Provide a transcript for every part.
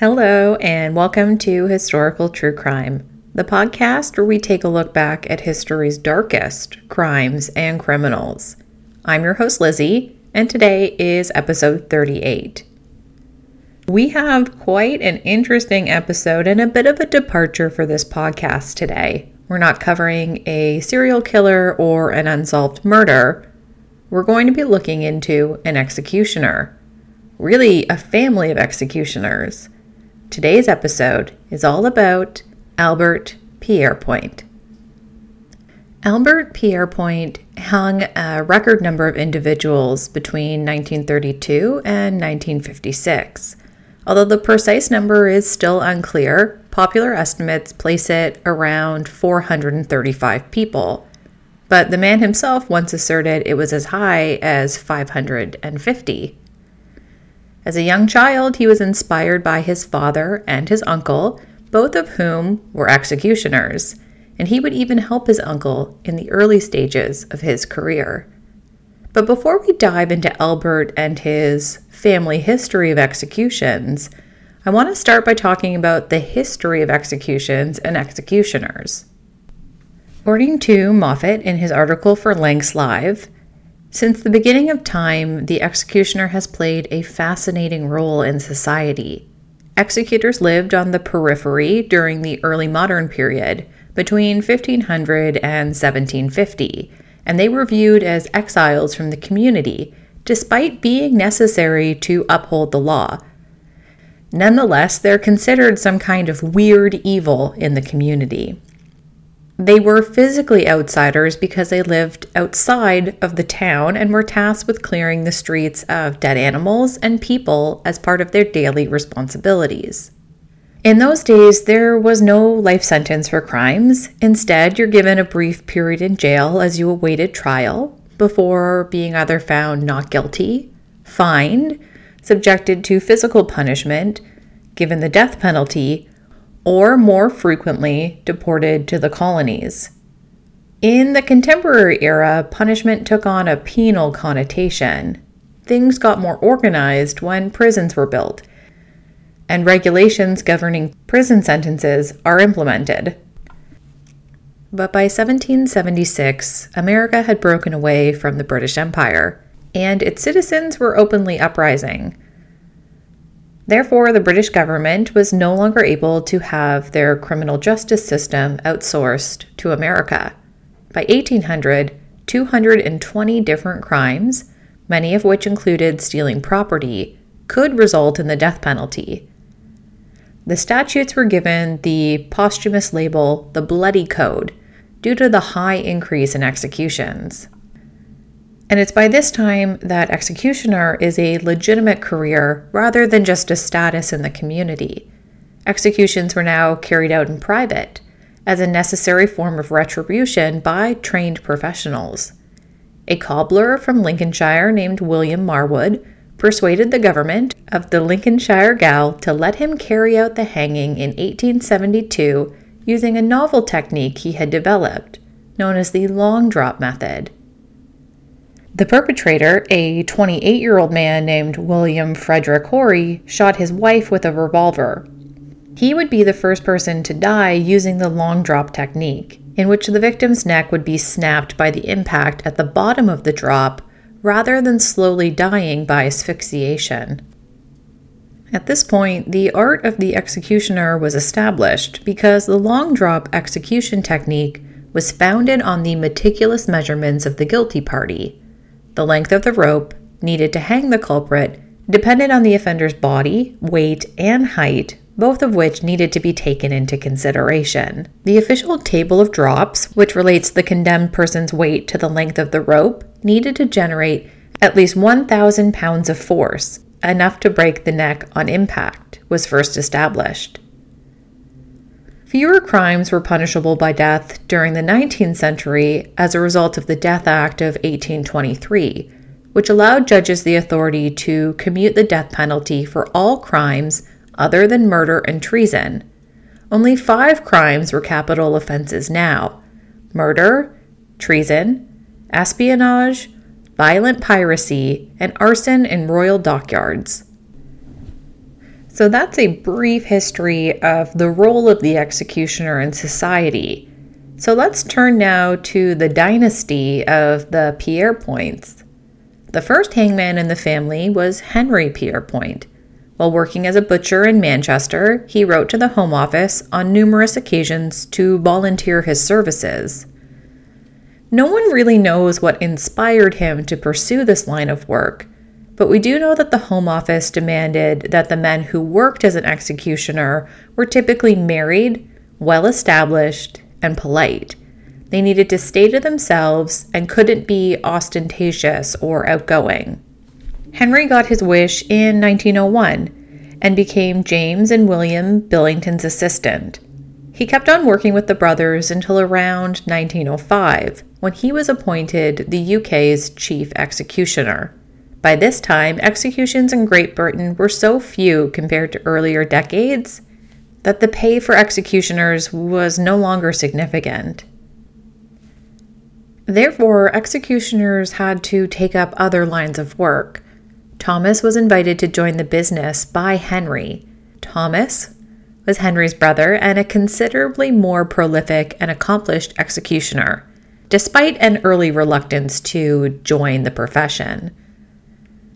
Hello, and welcome to Historical True Crime, the podcast where we take a look back at history's darkest crimes and criminals. I'm your host, Lizzie, and today is episode 38. We have quite an interesting episode and a bit of a departure for this podcast today. We're not covering a serial killer or an unsolved murder. We're going to be looking into an executioner, really, a family of executioners. Today's episode is all about Albert Pierrepoint. Albert Pierrepoint hung a record number of individuals between 1932 and 1956. Although the precise number is still unclear, popular estimates place it around 435 people. But the man himself once asserted it was as high as 550. As a young child, he was inspired by his father and his uncle, both of whom were executioners, and he would even help his uncle in the early stages of his career. But before we dive into Albert and his family history of executions, I want to start by talking about the history of executions and executioners. According to Moffat in his article for Lancs Live, since the beginning of time, the executioner has played a fascinating role in society. Executors lived on the periphery during the early modern period, between 1500 and 1750, and they were viewed as exiles from the community, despite being necessary to uphold the law. Nonetheless, they're considered some kind of weird evil in the community. They were physically outsiders because they lived outside of the town and were tasked with clearing the streets of dead animals and people as part of their daily responsibilities. In those days, there was no life sentence for crimes. Instead, you're given a brief period in jail as you awaited trial before being either found not guilty, fined, subjected to physical punishment, given the death penalty, or more frequently deported to the colonies. In the contemporary era, punishment took on a penal connotation. Things got more organized when prisons were built, and regulations governing prison sentences are implemented. But by 1776, America had broken away from the British Empire, and its citizens were openly uprising. Therefore, the British government was no longer able to have their criminal justice system outsourced to America. By 1800, 220 different crimes, many of which included stealing property, could result in the death penalty. The statutes were given the posthumous label the Bloody Code due to the high increase in executions. And it's by this time that executioner is a legitimate career rather than just a status in the community. Executions were now carried out in private as a necessary form of retribution by trained professionals. A cobbler from Lincolnshire named William Marwood persuaded the government of the Lincolnshire Gaol to let him carry out the hanging in 1872 using a novel technique he had developed, known as the long drop method. The perpetrator, a 28 year old man named William Frederick Horry, shot his wife with a revolver. He would be the first person to die using the long drop technique, in which the victim's neck would be snapped by the impact at the bottom of the drop rather than slowly dying by asphyxiation. At this point, the art of the executioner was established because the long drop execution technique was founded on the meticulous measurements of the guilty party the length of the rope needed to hang the culprit depended on the offender's body, weight, and height, both of which needed to be taken into consideration. The official table of drops, which relates the condemned person's weight to the length of the rope, needed to generate at least 1,000 pounds of force, enough to break the neck on impact, was first established. Fewer crimes were punishable by death during the 19th century as a result of the Death Act of 1823, which allowed judges the authority to commute the death penalty for all crimes other than murder and treason. Only five crimes were capital offenses now murder, treason, espionage, violent piracy, and arson in royal dockyards. So that's a brief history of the role of the executioner in society. So let's turn now to the dynasty of the Pierrepoints. The first hangman in the family was Henry Pierrepoint. While working as a butcher in Manchester, he wrote to the Home Office on numerous occasions to volunteer his services. No one really knows what inspired him to pursue this line of work, but we do know that the Home Office demanded that the men who worked as an executioner were typically married, well established, and polite. They needed to stay to themselves and couldn't be ostentatious or outgoing. Henry got his wish in 1901 and became James and William Billington's assistant. He kept on working with the brothers until around 1905, when he was appointed the UK's chief executioner. By this time, executions in Great Britain were so few compared to earlier decades that the pay for executioners was no longer significant. Therefore, executioners had to take up other lines of work. Thomas was invited to join the business by Henry. Thomas was Henry's brother and a considerably more prolific and accomplished executioner, despite an early reluctance to join the profession.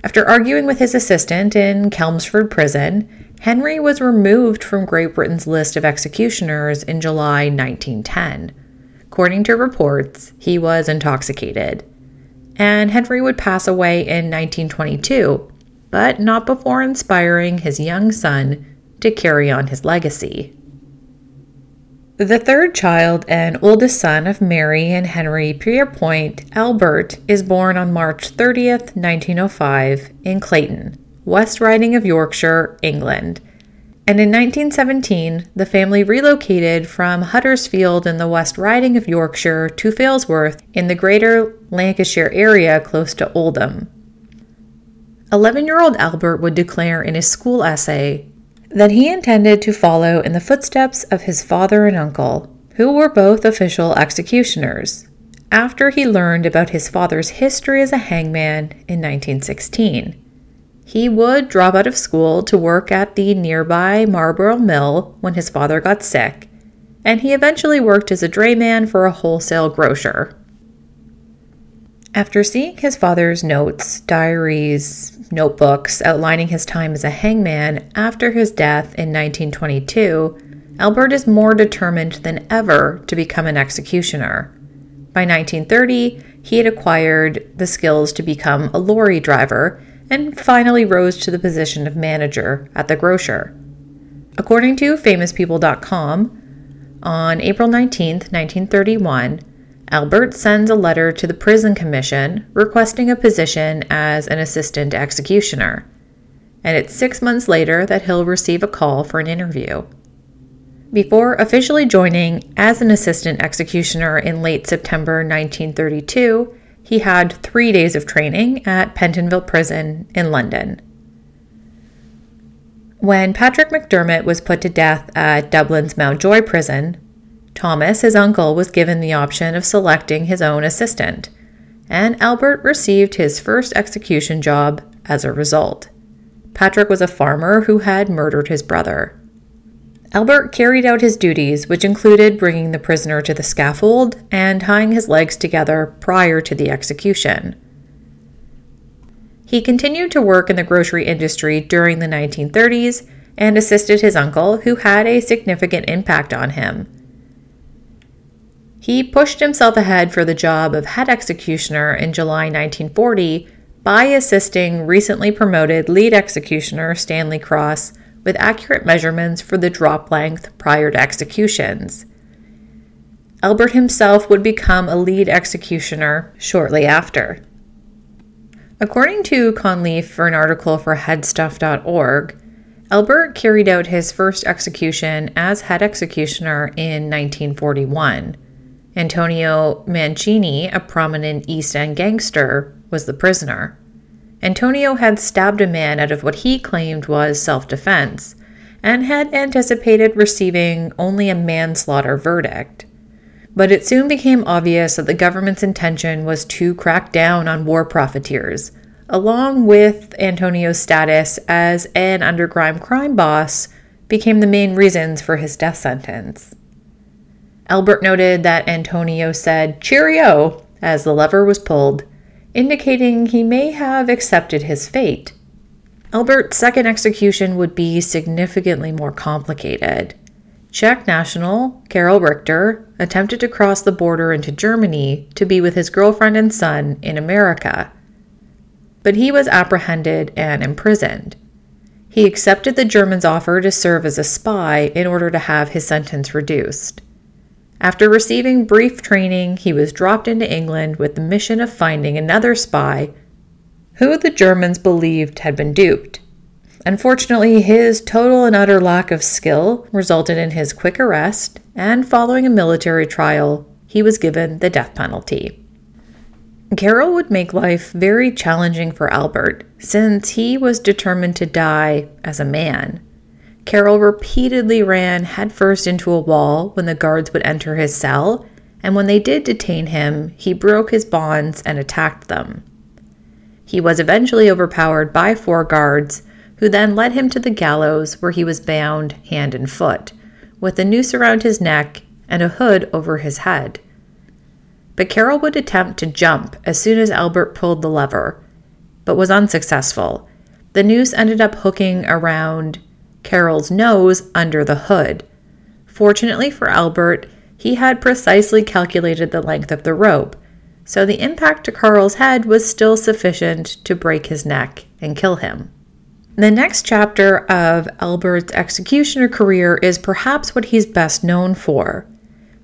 After arguing with his assistant in Chelmsford Prison, Henry was removed from Great Britain's list of executioners in July 1910. According to reports, he was intoxicated and Henry would pass away in 1922, but not before inspiring his young son to carry on his legacy. The third child and oldest son of Mary and Henry Pierrepoint, Albert, is born on March 30th, 1905, in Clayton, West Riding of Yorkshire, England and in 1917, the family relocated from Huddersfield in the West Riding of Yorkshire to Failsworth in the greater Lancashire area close to Oldham. 11 year old Albert would declare in his school essay that he intended to follow in the footsteps of his father and uncle, who were both official executioners, after he learned about his father's history as a hangman in 1916. He would drop out of school to work at the nearby Marlborough Mill when his father got sick, and he eventually worked as a drayman for a wholesale grocer. After seeing his father's notes, diaries, notebooks outlining his time as a hangman after his death in 1922, Albert is more determined than ever to become an executioner. By 1930, he had acquired the skills to become a lorry driver and finally rose to the position of manager at the grocer. According to famouspeople.com, on April 19, 1931, Albert sends a letter to the Prison Commission requesting a position as an assistant executioner. And it's six months later that he'll receive a call for an interview. Before officially joining as an assistant executioner in late September 1932, he had three days of training at Pentonville Prison in London. When Patrick McDermott was put to death at Dublin's Mountjoy prison, Thomas, his uncle, was given the option of selecting his own assistant, and Albert received his first execution job as a result. Patrick was a farmer who had murdered his brother. Albert carried out his duties, which included bringing the prisoner to the scaffold and tying his legs together prior to the execution. He continued to work in the grocery industry during the 1930s and assisted his uncle, who had a significant impact on him. He pushed himself ahead for the job of head executioner in July 1940 by assisting recently promoted lead executioner Stanley Cross with accurate measurements for the drop length prior to executions. Albert himself would become a lead executioner shortly after. According to Conliffe for an article for headstuff.org, Albert carried out his first execution as head executioner in 1941. Antonio Mancini, a prominent East End gangster, was the prisoner. Antonio had stabbed a man out of what he claimed was self defense and had anticipated receiving only a manslaughter verdict. But it soon became obvious that the government's intention was to crack down on war profiteers, along with Antonio's status as an underground crime boss, became the main reasons for his death sentence. Albert noted that Antonio said, Cheerio, as the lever was pulled, indicating he may have accepted his fate. Albert's second execution would be significantly more complicated. Czech national Karel Richter attempted to cross the border into Germany to be with his girlfriend and son in America. But he was apprehended and imprisoned. He accepted the Germans' offer to serve as a spy in order to have his sentence reduced. After receiving brief training, he was dropped into England with the mission of finding another spy who the Germans believed had been duped. Unfortunately, his total and utter lack of skill resulted in his quick arrest, and following a military trial, he was given the death penalty. Karel would make life very challenging for Albert since he was determined to die as a man. Karel repeatedly ran headfirst into a wall when the guards would enter his cell, and when they did detain him, he broke his bonds and attacked them. He was eventually overpowered by four guards, who then led him to the gallows where he was bound hand and foot, with a noose around his neck and a hood over his head. But Karel would attempt to jump as soon as Albert pulled the lever, but was unsuccessful. The noose ended up hooking around Karel's nose under the hood. Fortunately for Albert, he had precisely calculated the length of the rope, so the impact to Karel's head was still sufficient to break his neck and kill him. The next chapter of Albert's executioner career is perhaps what he's best known for.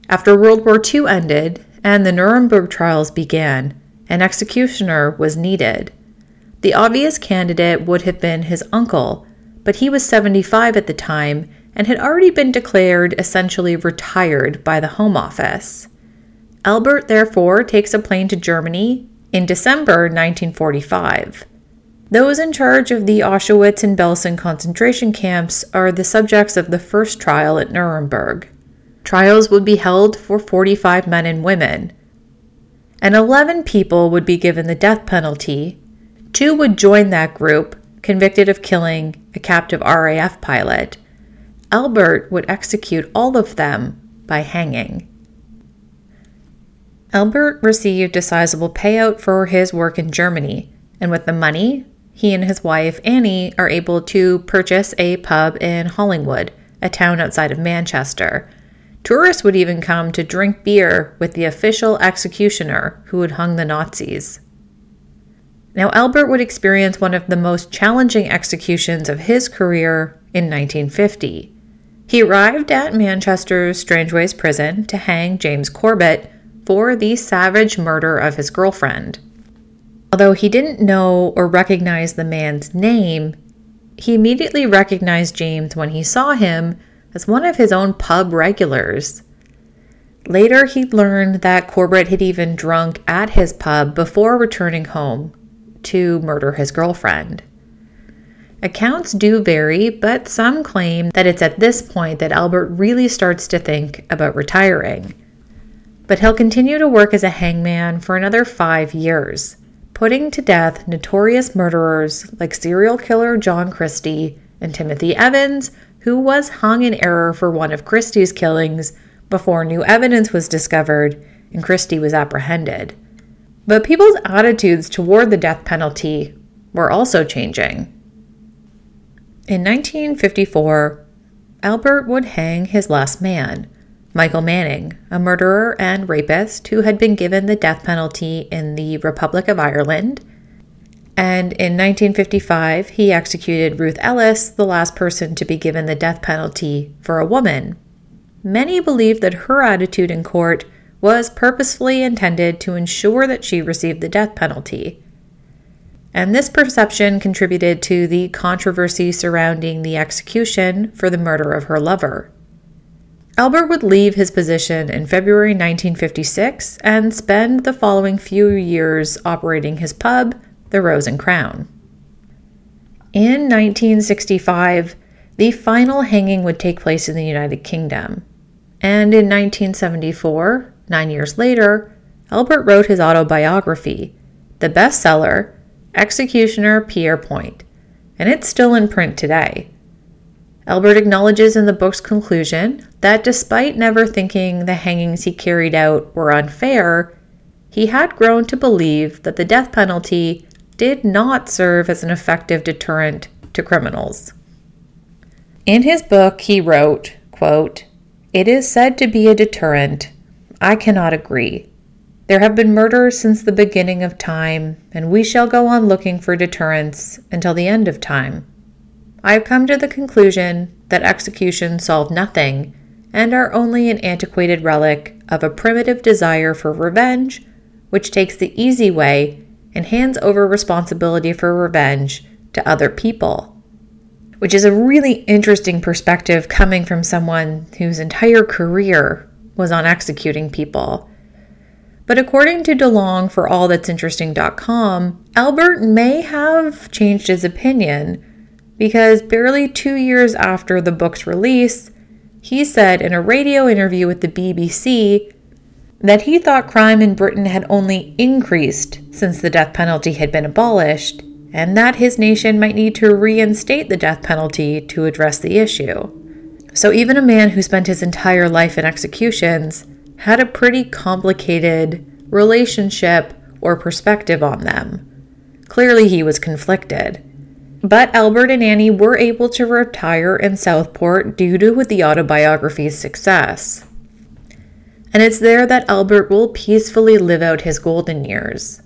After World War II ended and the Nuremberg trials began, an executioner was needed. The obvious candidate would have been his uncle, but he was 75 at the time and had already been declared essentially retired by the Home Office. Albert therefore takes a plane to Germany in December 1945. Those in charge of the Auschwitz and Belsen concentration camps are the subjects of the first trial at Nuremberg. Trials would be held for 45 men and women, and 11 people would be given the death penalty. Two would join that group, convicted of killing a captive RAF pilot, Albert would execute all of them by hanging. Albert received a sizable payout for his work in Germany, and with the money, he and his wife Annie are able to purchase a pub in Hollinwood, a town outside of Manchester. Tourists would even come to drink beer with the official executioner who had hung the Nazis. Now, Albert would experience one of the most challenging executions of his career in 1950. He arrived at Manchester's Strangeways prison to hang James Corbett for the savage murder of his girlfriend. Although he didn't know or recognize the man's name, he immediately recognized James when he saw him as one of his own pub regulars. Later, he learned that Corbett had even drunk at his pub before returning home to murder his girlfriend. Accounts do vary, but some claim that it's at this point that Albert really starts to think about retiring. But he'll continue to work as a hangman for another five years, putting to death notorious murderers like serial killer John Christie and Timothy Evans, who was hung in error for one of Christie's killings before new evidence was discovered and Christie was apprehended. But people's attitudes toward the death penalty were also changing. In 1954, Albert would hang his last man, Michael Manning, a murderer and rapist who had been given the death penalty in the Republic of Ireland. And in 1955, he executed Ruth Ellis, the last person to be given the death penalty for a woman. Many believe that her attitude in court was purposefully intended to ensure that she received the death penalty. And this perception contributed to the controversy surrounding the execution for the murder of her lover. Albert would leave his position in February 1956 and spend the following few years operating his pub, the Rose and Crown. In 1965, the final hanging would take place in the United Kingdom. And in 1974, Nine years later, Albert wrote his autobiography, the bestseller, Executioner Pierrepoint, and it's still in print today. Albert acknowledges in the book's conclusion that despite never thinking the hangings he carried out were unfair, he had grown to believe that the death penalty did not serve as an effective deterrent to criminals. In his book, he wrote, quote, It is said to be a deterrent. I cannot agree. There have been murders since the beginning of time, and we shall go on looking for deterrence until the end of time. I have come to the conclusion that executions solve nothing and are only an antiquated relic of a primitive desire for revenge, which takes the easy way and hands over responsibility for revenge to other people. Which is a really interesting perspective coming from someone whose entire career was on executing people. But according to DeLong for allthat'sinteresting.com, Albert may have changed his opinion because barely two years after the book's release, he said in a radio interview with the BBC that he thought crime in Britain had only increased since the death penalty had been abolished, and that his nation might need to reinstate the death penalty to address the issue. So, even a man who spent his entire life in executions had a pretty complicated relationship or perspective on them. Clearly, he was conflicted. But Albert and Annie were able to retire in Southport due to the autobiography's success. And it's there that Albert will peacefully live out his golden years.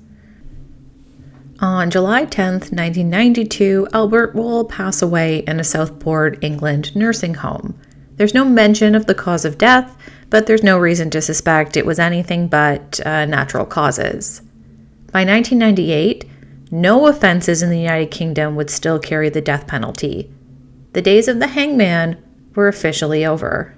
On July 10, 1992, Albert will pass away in a Southport, England nursing home. There's no mention of the cause of death, but there's no reason to suspect it was anything but uh, natural causes. By 1998, no offenses in the United Kingdom would still carry the death penalty. The days of the hangman were officially over.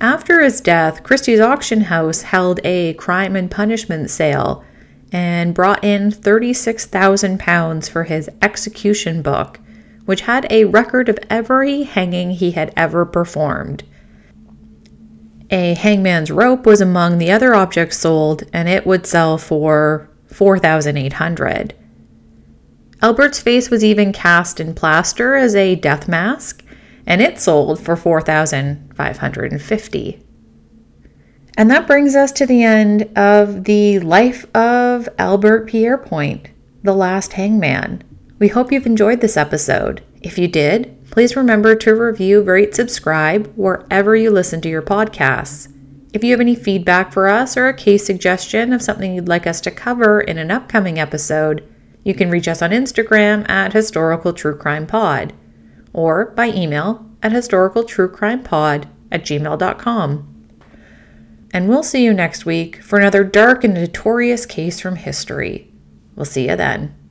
After his death, Christie's auction house held a crime and punishment sale and brought in £36,000 for his execution book, which had a record of every hanging he had ever performed. A hangman's rope was among the other objects sold, and it would sell for 4800 Albert's face was even cast in plaster as a death mask, and it sold for 4550 And that brings us to the end of the life of Albert Pierrepoint, the last hangman. We hope you've enjoyed this episode. If you did, please remember to review, rate, subscribe wherever you listen to your podcasts. If you have any feedback for us or a case suggestion of something you'd like us to cover in an upcoming episode, you can reach us on Instagram at Historical True Crime Pod or by email at historicaltruecrimepod at gmail.com. And we'll see you next week for another dark and notorious case from history. We'll see you then.